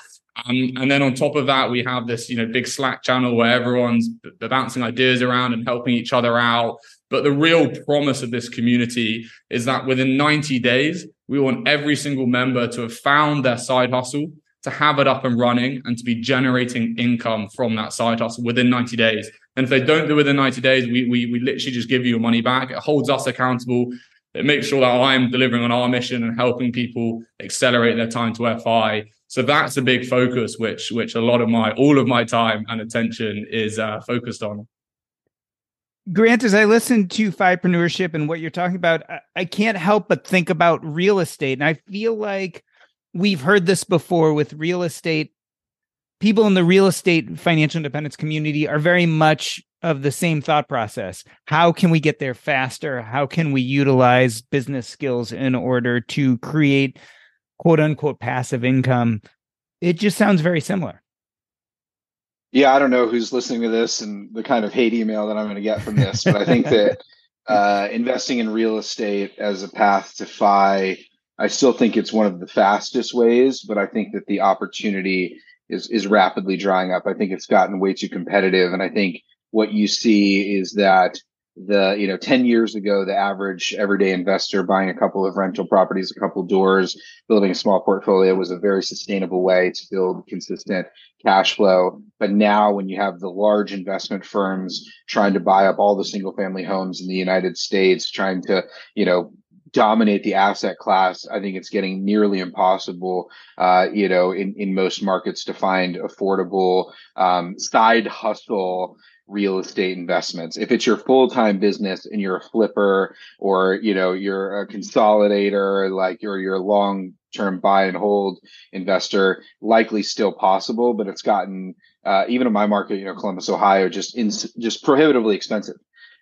Um, and then on top of that, we have this, you know, big Slack channel where everyone's bouncing ideas around and helping each other out. But the real promise of this community is that within 90 days, we want every single member to have found their side hustle to have it up and running and to be generating income from that side hustle within 90 days. And if they don't do it within 90 days, we, we, we literally just give you your money back. It holds us accountable. It makes sure that I'm delivering on our mission and helping people accelerate their time to FI. So that's a big focus, which which a lot of my all of my time and attention is uh, focused on. Grant, as I listen to FIpreneurship and what you're talking about, I, I can't help but think about real estate, and I feel like we've heard this before with real estate. People in the real estate financial independence community are very much of the same thought process. How can we get there faster? How can we utilize business skills in order to create quote unquote passive income? It just sounds very similar. Yeah, I don't know who's listening to this and the kind of hate email that I'm going to get from this, but I think that uh, investing in real estate as a path to FI I still think it's one of the fastest ways, but I think that the opportunity is is rapidly drying up. I think it's gotten way too competitive, and I think what you see is that the you know 10 years ago the average everyday investor buying a couple of rental properties a couple doors building a small portfolio was a very sustainable way to build consistent cash flow but now when you have the large investment firms trying to buy up all the single family homes in the united states trying to you know dominate the asset class, I think it's getting nearly impossible, uh, you know, in, in most markets to find affordable um, side hustle real estate investments. If it's your full-time business and you're a flipper or, you know, you're a consolidator, like you're your long-term buy and hold investor, likely still possible, but it's gotten, uh, even in my market, you know, Columbus, Ohio, just in, just prohibitively expensive.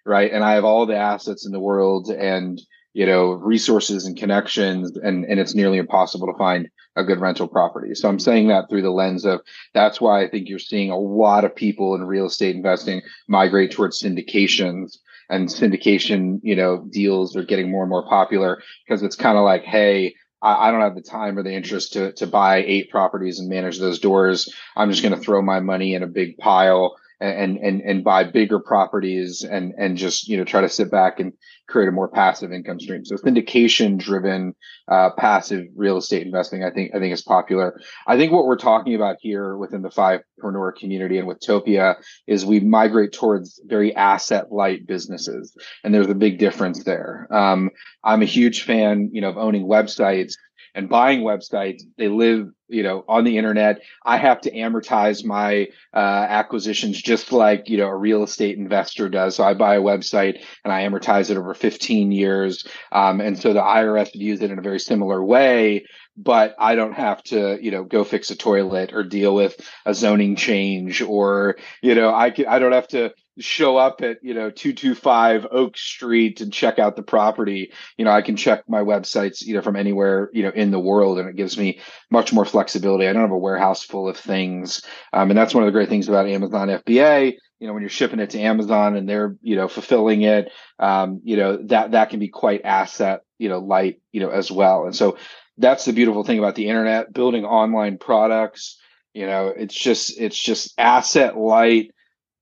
Right. And I have all the assets in the world and, you know resources and connections and and it's nearly impossible to find a good rental property so i'm mm-hmm. saying that through the lens of that's why i think you're seeing a lot of people in real estate investing migrate towards syndications and syndication you know deals are getting more and more popular because it's kind of like hey I, don't have the time or the interest to to buy eight properties and manage those doors. I'm just going to throw my money in a big pile and and and buy bigger properties and and just you know try to sit back and create a more passive income stream. So syndication driven uh, passive real estate investing, I think I think is popular. I think what we're talking about here within the FIpreneur community and with Topia is we migrate towards very asset light businesses, and there's a big difference there. Um, I'm a huge fan, you know, of owning websites and buying websites. They live, you know, on the internet. I have to amortize my uh, acquisitions just like you know a real estate investor does. So I buy a website and I amortize it over 15 years, um, and so the IRS views it in a very similar way. But I don't have to, you know, go fix a toilet or deal with a zoning change, or you know, I can, I don't have to show up at you know 225 oak street and check out the property. You know i can check my websites you know from anywhere you know in the world and it gives me much more flexibility. I don't have a warehouse full of things. Um, and that's one of the great things about amazon fba you know when you're shipping it to amazon and they're you know fulfilling it um, you know that that can be quite asset you know light you know as well. And so that's the beautiful thing about the internet building online products you know it's just it's just asset light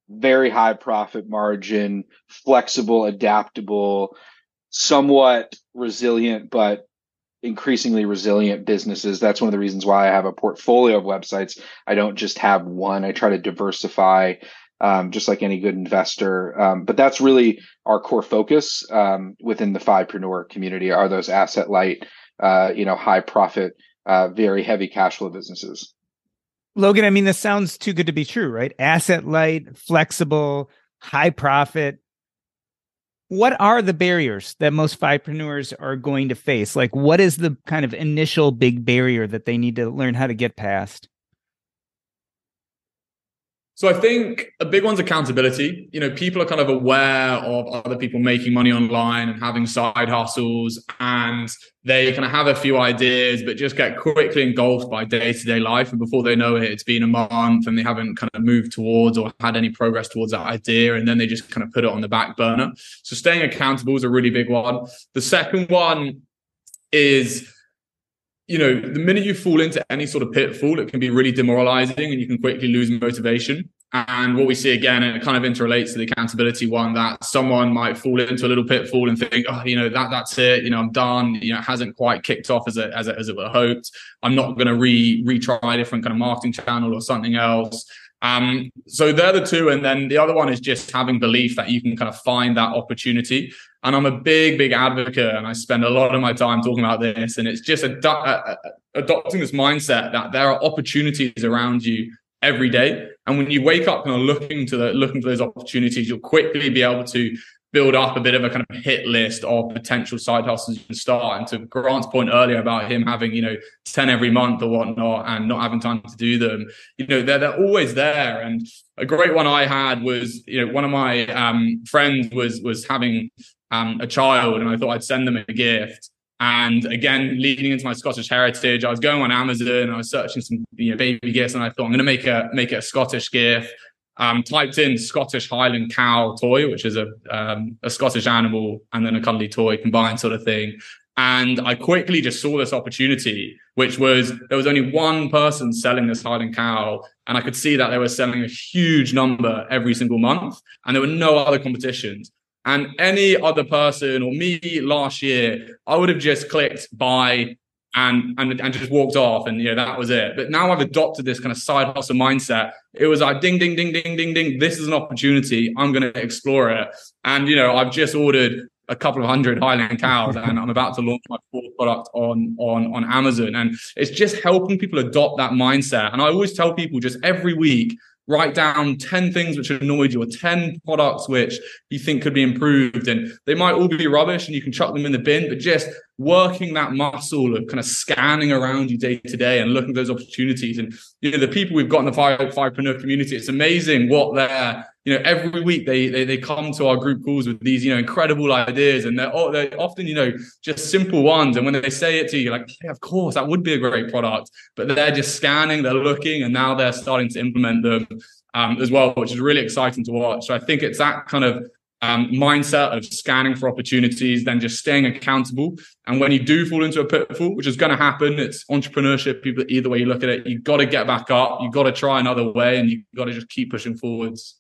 very high profit margin, flexible, adaptable, somewhat resilient, but increasingly resilient businesses. That's one of the reasons why I have a portfolio of websites. I don't just have one. I try to diversify, um, just like any good investor. Um, but that's really our core focus um, within the FIpreneur community are those asset light, uh, you know, high profit, uh, very heavy cash flow businesses. Logan, I mean, this sounds too good to be true, right? Asset light, flexible, high profit. What are the barriers that most FIpreneurs are going to face? Like, what is the kind of initial big barrier that they need to learn how to get past? So I think a big one's accountability. You know, people are kind of aware of other people making money online and having side hustles, and they kind of have a few ideas, but just get quickly engulfed by day to day life. And before they know it, it's been a month and they haven't kind of moved towards or had any progress towards that idea. And then they just kind of put it on the back burner. So staying accountable is a really big one. The second one is you know, the minute you fall into any sort of pitfall, it can be really demoralizing and you can quickly lose motivation. And what we see again, and it kind of interrelates to the accountability one, that someone might fall into a little pitfall and think, oh, you know, that that's it, you know, I'm done. You know, it hasn't quite kicked off as it as it, as it were hoped. I'm not going to re retry a different kind of marketing channel or something else. Um, so they're the two, and then the other one is just having belief that you can kind of find that opportunity. And I'm a big, big advocate, and I spend a lot of my time talking about this. And it's just ad- adopting this mindset that there are opportunities around you every day. And when you wake up and are looking to the, looking for those opportunities, you'll quickly be able to build up a bit of a kind of hit list of potential side hustles you can start. And to Grant's point earlier about him having, you know, 10 every month or whatnot and not having time to do them, you know, they're, they're always there. And a great one I had was, you know, one of my um, friends was, was having um, a child and I thought I'd send them a gift. And again, leading into my Scottish heritage, I was going on Amazon, I was searching some you know, baby gifts, and I thought I'm going to make a make it a Scottish gift. Um, typed in Scottish Highland cow toy, which is a um, a Scottish animal and then a cuddly toy combined sort of thing. And I quickly just saw this opportunity, which was there was only one person selling this Highland cow, and I could see that they were selling a huge number every single month, and there were no other competitions. And any other person or me last year, I would have just clicked buy and and and just walked off and you know that was it. But now I've adopted this kind of side hustle mindset. It was like ding ding ding ding ding ding. This is an opportunity. I'm going to explore it. And you know I've just ordered a couple of hundred Highland cows and I'm about to launch my fourth product on on on Amazon. And it's just helping people adopt that mindset. And I always tell people just every week write down 10 things which annoyed you or 10 products which you think could be improved. And they might all be rubbish and you can chuck them in the bin but just working that muscle of kind of scanning around you day to day and looking at those opportunities. And you know the people we've got in the five FIpreneur community it's amazing what they're you know every week they, they they come to our group calls with these you know incredible ideas and they're, they're often you know just simple ones and when they say it to you you're like yeah of course that would be a great product but they're just scanning they're looking and now they're starting to implement them um, as well which is really exciting to watch so i think it's that kind of um, mindset of scanning for opportunities, then just staying accountable. And when you do fall into a pitfall, which is going to happen, it's entrepreneurship. People, either way you look at it, you've got to get back up. You've got to try another way, and you've got to just keep pushing forwards.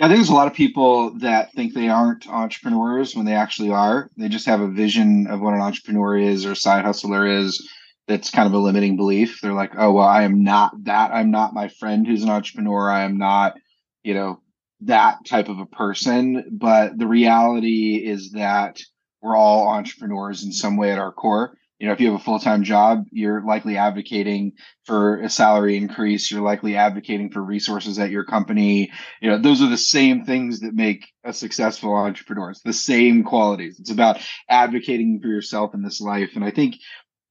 I think there's a lot of people that think they aren't entrepreneurs when they actually are. They just have a vision of what an entrepreneur is or a side hustler is. That's kind of a limiting belief. They're like, oh, well, I am not that. I'm not my friend who's an entrepreneur. I am not, you know, that type of a person. But the reality is that we're all entrepreneurs in some way at our core you know if you have a full-time job you're likely advocating for a salary increase. You're likely advocating for resources at your company. You know those are the same things that make a successful entrepreneur. It's the same qualities. It's about advocating for yourself in this life. And i think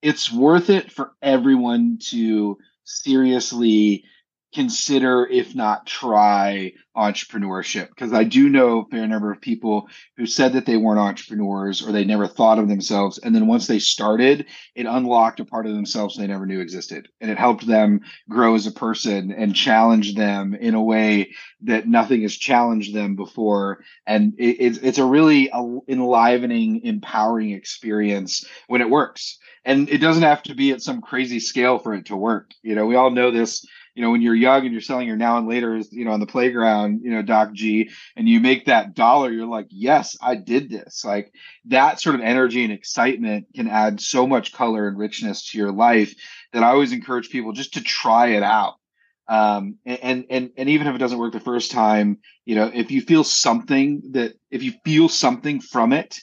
it's worth it for everyone to seriously consider, if not try, entrepreneurship. Because I do know a fair number of people who said that they weren't entrepreneurs or they never thought of themselves. And then once they started, it unlocked a part of themselves they never knew existed. And it helped them grow as a person and challenge them in a way that nothing has challenged them before. And it, it's, it's a really enlivening, empowering experience when it works. And it doesn't have to be at some crazy scale for it to work. You know, we all know this you know, when you're young and you're selling your now and later, you know, on the playground, you know, Doc G, and you make that dollar, you're like, yes, I did this. Like that sort of energy and excitement can add so much color and richness to your life that I always encourage people just to try it out. Um, and, and, and even if it doesn't work the first time, you know, if you feel something that, if you feel something from it,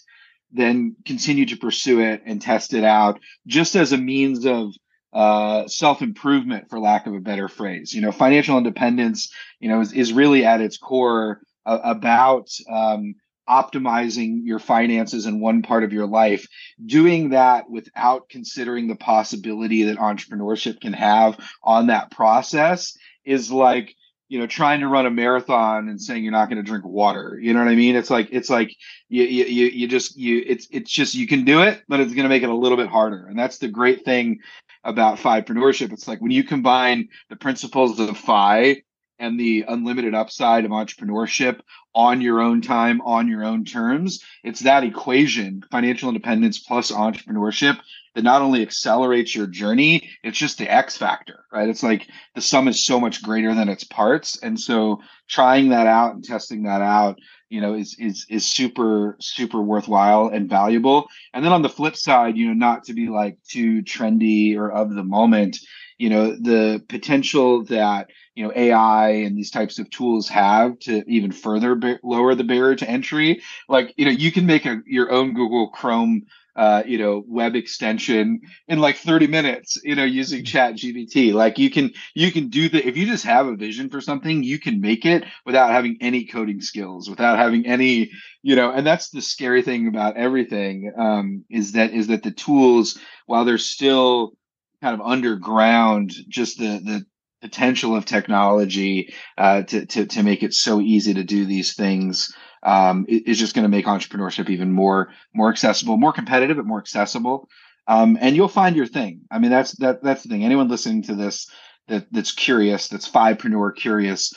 then continue to pursue it and test it out just as a means of uh, self improvement, for lack of a better phrase. You know, financial independence, you know, is, is really at its core uh, about um, optimizing your finances in one part of your life, doing that without considering the possibility that entrepreneurship can have on that process is like you know trying to run a marathon and saying you're not going to drink water. You know what i mean? It's like it's like you you you just you it's it's just you can do it but it's going to make it a little bit harder. And that's the great thing about entrepreneurship it's like when you combine the principles of FI and the unlimited upside of entrepreneurship on your own time, on your own terms. It's that equation, financial independence plus entrepreneurship, that not only accelerates your journey, it's just the X factor, right? It's like the sum is so much greater than its parts. And so trying that out and testing that out, you know, is is is super, super worthwhile and valuable. And then on the flip side, you know, not to be like too trendy or of the moment, you know, the potential that you know AI and these types of tools have to even further lower the barrier to entry. Like you know, you can make a your own Google Chrome uh, you know, web extension in like 30 minutes, you know, using chat GPT. Like you can, you can do the, if you just have a vision for something, you can make it without having any coding skills, without having any, you know, and that's the scary thing about everything, um, is that, is that the tools, while they're still kind of underground, just the, the, potential of technology uh, to, to to make it so easy to do these things um, is just going to make entrepreneurship even more more accessible, more competitive, but more accessible. Um, and you'll find your thing. I mean, that's that that's the thing. Anyone listening to this that that's curious, that's FIpreneur curious,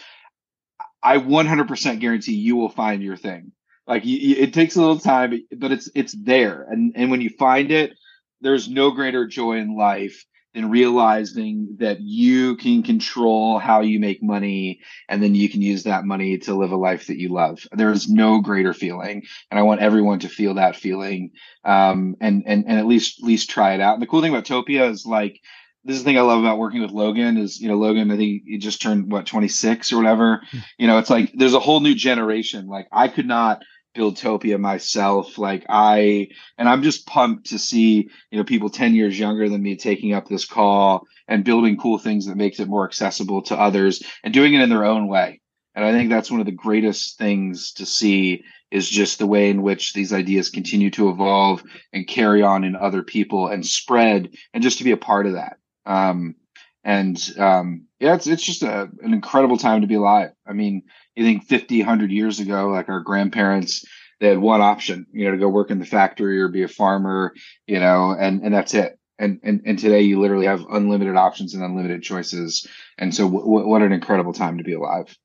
I 100% guarantee you will find your thing. Like you, it takes a little time, but it's it's there, and and when you find it, there's no greater joy in life and realizing that you can control how you make money and then you can use that money to live a life that you love there's no greater feeling and i want everyone to feel that feeling um, and and and at least at least try it out and the cool thing about topia is like this is the thing I love about working with Logan is, you know, Logan, I think he just turned what, 26 or whatever. Hmm. You know, it's like there's a whole new generation. Like I could not Build Topia myself. Like I, and I'm just pumped to see, you know, people 10 years younger than me taking up this call and building cool things that makes it more accessible to others and doing it in their own way. And I think that's one of the greatest things to see is just the way in which these ideas continue to evolve and carry on in other people and spread and just to be a part of that. Um, and um, yeah, it's, it's just a, an incredible time to be alive. I mean, you think 50, 100 years ago, like our grandparents, they had one option, you know, to go work in the factory or be a farmer, you know, and, and that's it. And, and, and today you literally have unlimited options and unlimited choices. And so w- what an incredible time to be alive.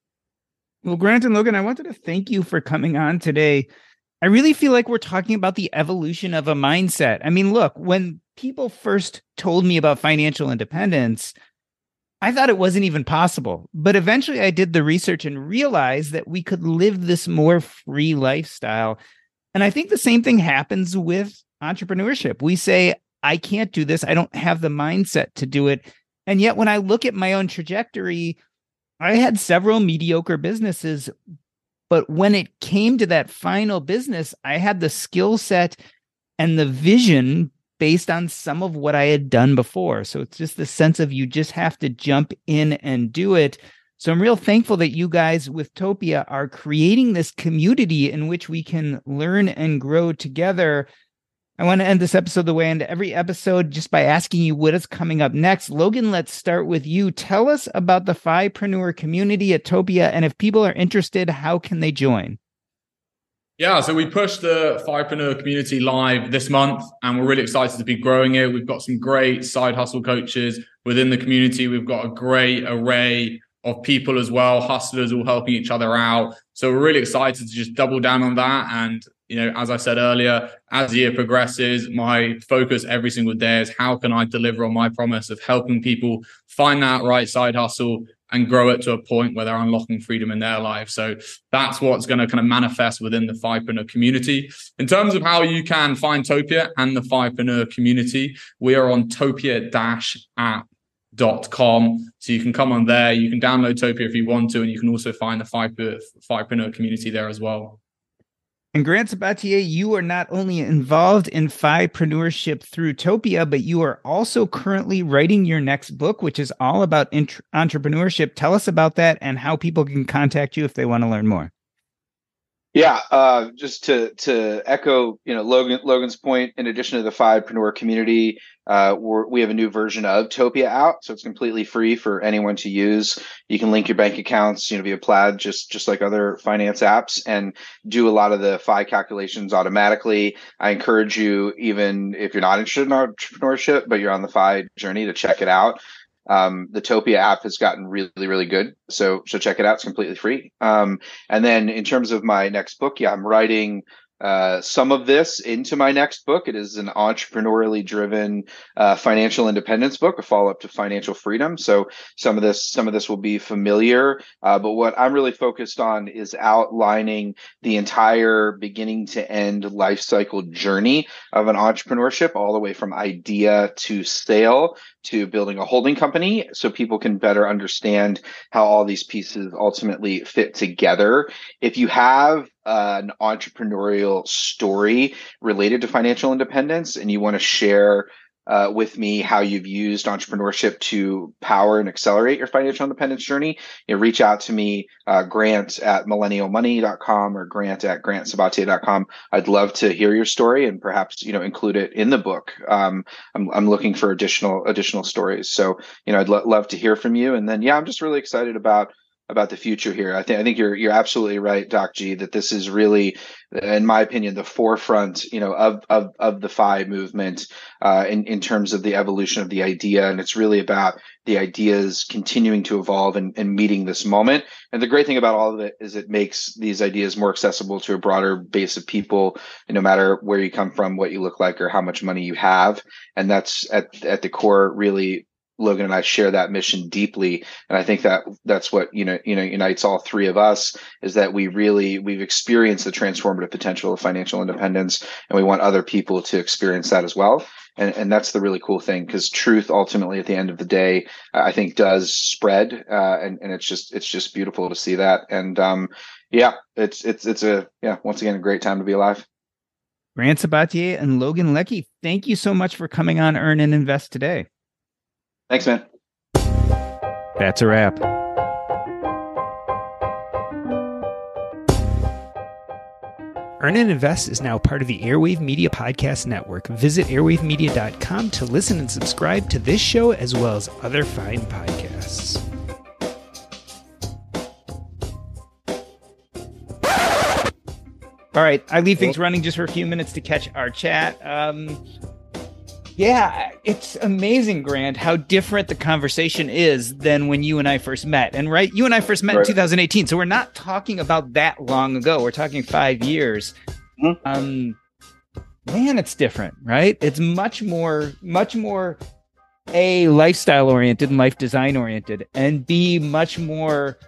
Well, Grant and Logan, I wanted to thank you for coming on today. I really feel like we're talking about the evolution of a mindset. I mean, look, when people first told me about financial independence, I thought it wasn't even possible. But eventually I did the research and realized that we could live this more free lifestyle. And I think the same thing happens with entrepreneurship. We say, I can't do this. I don't have the mindset to do it. And yet, when I look at my own trajectory, I had several mediocre businesses. But when it came to that final business, I had the skill set and the vision based on some of what I had done before. So it's just the sense of you just have to jump in and do it. So I'm real thankful that you guys with Topia are creating this community in which we can learn and grow together. I want to end this episode the way I end every episode just by asking you what is coming up next. Logan, let's start with you. Tell us about the FIpreneur community at Topia. And if people are interested, how can they join? Yeah, so we pushed the FIpreneur community live this month, and we're really excited to be growing it. We've got some great side hustle coaches within the community. We've got a great array of people as well, hustlers all helping each other out. So we're really excited to just double down on that. And, you know, as I said earlier, as the year progresses, my focus every single day is how can I deliver on my promise of helping people find that right side hustle and grow it to a point where they're unlocking freedom in their life. So that's what's going to kind of manifest within the FIpreneur community. In terms of how you can find Topia and the FIpreneur community, we are on topia-app.com. So you can come on there, you can download Topia if you want to, and you can also find the Fivepreneur community there as well. And Grant Sabatier, you are not only involved in entrepreneurship through Topia, but you are also currently writing your next book, which is all about int- entrepreneurship. Tell us about that and how people can contact you if they want to learn more. Yeah, uh, just to to echo, you know, Logan Logan's point. In addition to the FIpreneur community, uh, we have a new version of Topia out, so it's completely free for anyone to use. You can link your bank accounts, you know, via Plaid, just just like other finance apps, and do a lot of the FI calculations automatically. I encourage you, even if you're not interested in entrepreneurship, but you're on the FI journey, to check it out. Um, the Topia app has gotten really, really good. So, so check it out. It's completely free. Um, and then in terms of my next book, yeah, I'm writing uh, some of this into my next book. It is an entrepreneurially driven uh, financial independence book, a follow up to Financial Freedom. So some of this, some of this will be familiar, uh, but what I'm really focused on is outlining the entire beginning to end life cycle journey of an entrepreneurship, all the way from idea to sale to building a holding company, so people can better understand how all these pieces ultimately fit together. If you have uh, an entrepreneurial story related to financial independence and you want to share uh, with me how you've used entrepreneurship to power and accelerate your financial independence journey, you know, reach out to me, uh, grant at millennialmoney.com or grant at grantsabatier.com. I'd love to hear your story and perhaps, you know, include it in the book. Um, I'm, I'm looking for additional, additional stories. So, you know, I'd lo- love to hear from you. And then, yeah, I'm just really excited about about the future here. I think I think you're you're absolutely right, Doc G, that this is really, in my opinion, the forefront, you know, of of of the FI movement uh, in in terms of the evolution of the idea, and it's really about the ideas continuing to evolve and, and meeting this moment. And the great thing about all of it is it makes these ideas more accessible to a broader base of people, no matter where you come from, what you look like, or how much money you have. And that's at at the core really Logan and I share that mission deeply, and I think that that's what you know you know unites all three of us is that we really we've experienced the transformative potential of financial independence, and we want other people to experience that as well. And and that's the really cool thing because truth ultimately at the end of the day I think does spread, uh, and and it's just it's just beautiful to see that. And um, yeah, it's it's it's a yeah once again a great time to be alive. Grant Sabatier and Logan Leckie, thank you so much for coming on Earn and Invest today. Thanks, man. That's a wrap. Earn and Invest is now part of the Airwave Media Podcast Network. Visit airwavemedia.com to listen and subscribe to this show as well as other fine podcasts. All right, I leave things running just for a few minutes to catch our chat. Um, yeah, it's amazing, Grant, how different the conversation is than when you and I first met. And right, you and I first met right. in 2018, so we're not talking about that long ago. We're talking five years. Mm-hmm. Um, man, it's different, right? It's much more, much more a lifestyle oriented and life design oriented, and b much more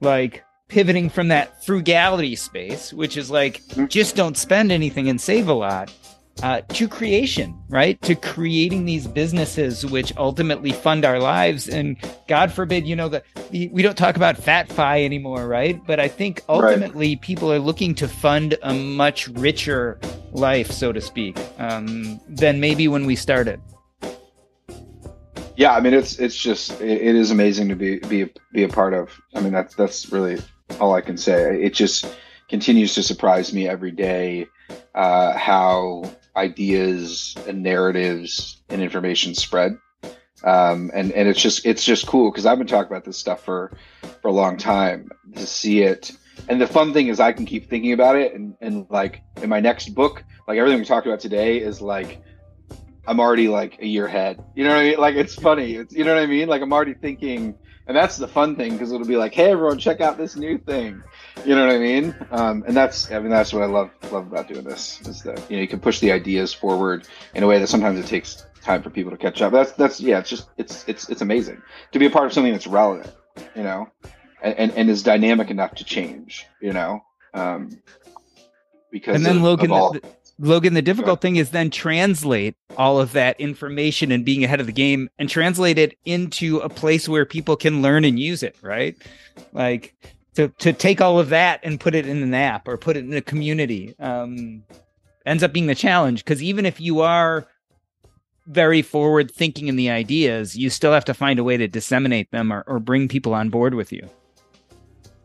like pivoting from that frugality space, which is like mm-hmm. just don't spend anything and save a lot uh, to creation, right? To creating these businesses which ultimately fund our lives. And God forbid, you know, that we don't talk about fat fi anymore, right? But I think ultimately right. people are looking to fund a much richer life, so to speak, um, than maybe when we started. Yeah, I mean, it's it's just it, it is amazing to be be be a part of. I mean, that's that's really all I can say. It just continues to surprise me every day uh, how ideas and narratives and information spread. Um, and and it's just it's just cool because I've been talking about this stuff for for a long time to see it. And the fun thing is I can keep thinking about it and and like in my next book, like everything we talked about today is like I'm already like a year ahead. You know what I mean? Like it's funny. It's you know what I mean? Like I'm already thinking and that's the fun thing because it'll be like, hey everyone, check out this new thing. You know what I mean? Um, and that's I mean that's what I love love about doing this is that you know you can push the ideas forward in a way that sometimes it takes time for people to catch up. That's that's yeah, it's just it's it's it's amazing to be a part of something that's relevant, you know, and and, and is dynamic enough to change, you know. Um, because and then of, Logan, of all, the, Logan, the difficult thing is then translate all of that information and being ahead of the game and translate it into a place where people can learn and use it, right? Like to to take all of that and put it in an app or put it in a community um, ends up being the challenge because even if you are very forward thinking in the ideas, you still have to find a way to disseminate them or, or bring people on board with you.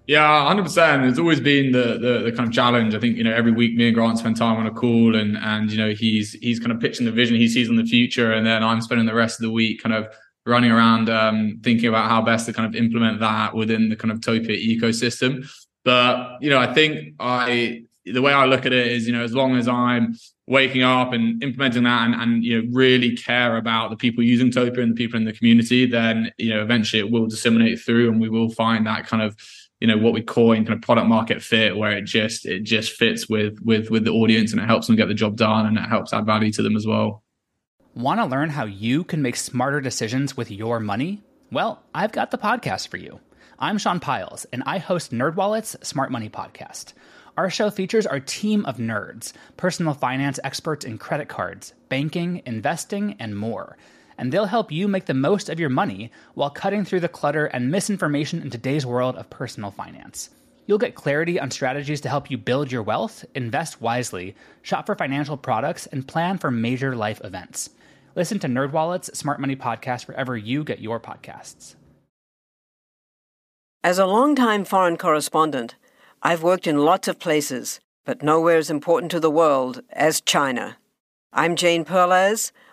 Yeah, hundred percent. It's always been the, the, the kind of challenge. I think you know every week me and Grant spend time on a call, and and you know he's he's kind of pitching the vision he sees in the future, and then I'm spending the rest of the week kind of running around um, thinking about how best to kind of implement that within the kind of Topia ecosystem. But you know, I think I the way I look at it is, you know, as long as I'm waking up and implementing that and, and you know really care about the people using Topia and the people in the community, then you know eventually it will disseminate through and we will find that kind of you know what we call in kind of product market fit where it just it just fits with with with the audience and it helps them get the job done and it helps add value to them as well. Want to learn how you can make smarter decisions with your money? Well, I've got the podcast for you. I'm Sean Pyles and I host NerdWallet's Smart Money podcast. Our show features our team of nerds, personal finance experts in credit cards, banking, investing, and more. And they'll help you make the most of your money while cutting through the clutter and misinformation in today's world of personal finance. You'll get clarity on strategies to help you build your wealth, invest wisely, shop for financial products, and plan for major life events. Listen to NerdWallet's Smart Money podcast wherever you get your podcasts. As a longtime foreign correspondent, I've worked in lots of places, but nowhere as important to the world as China. I'm Jane Perlez,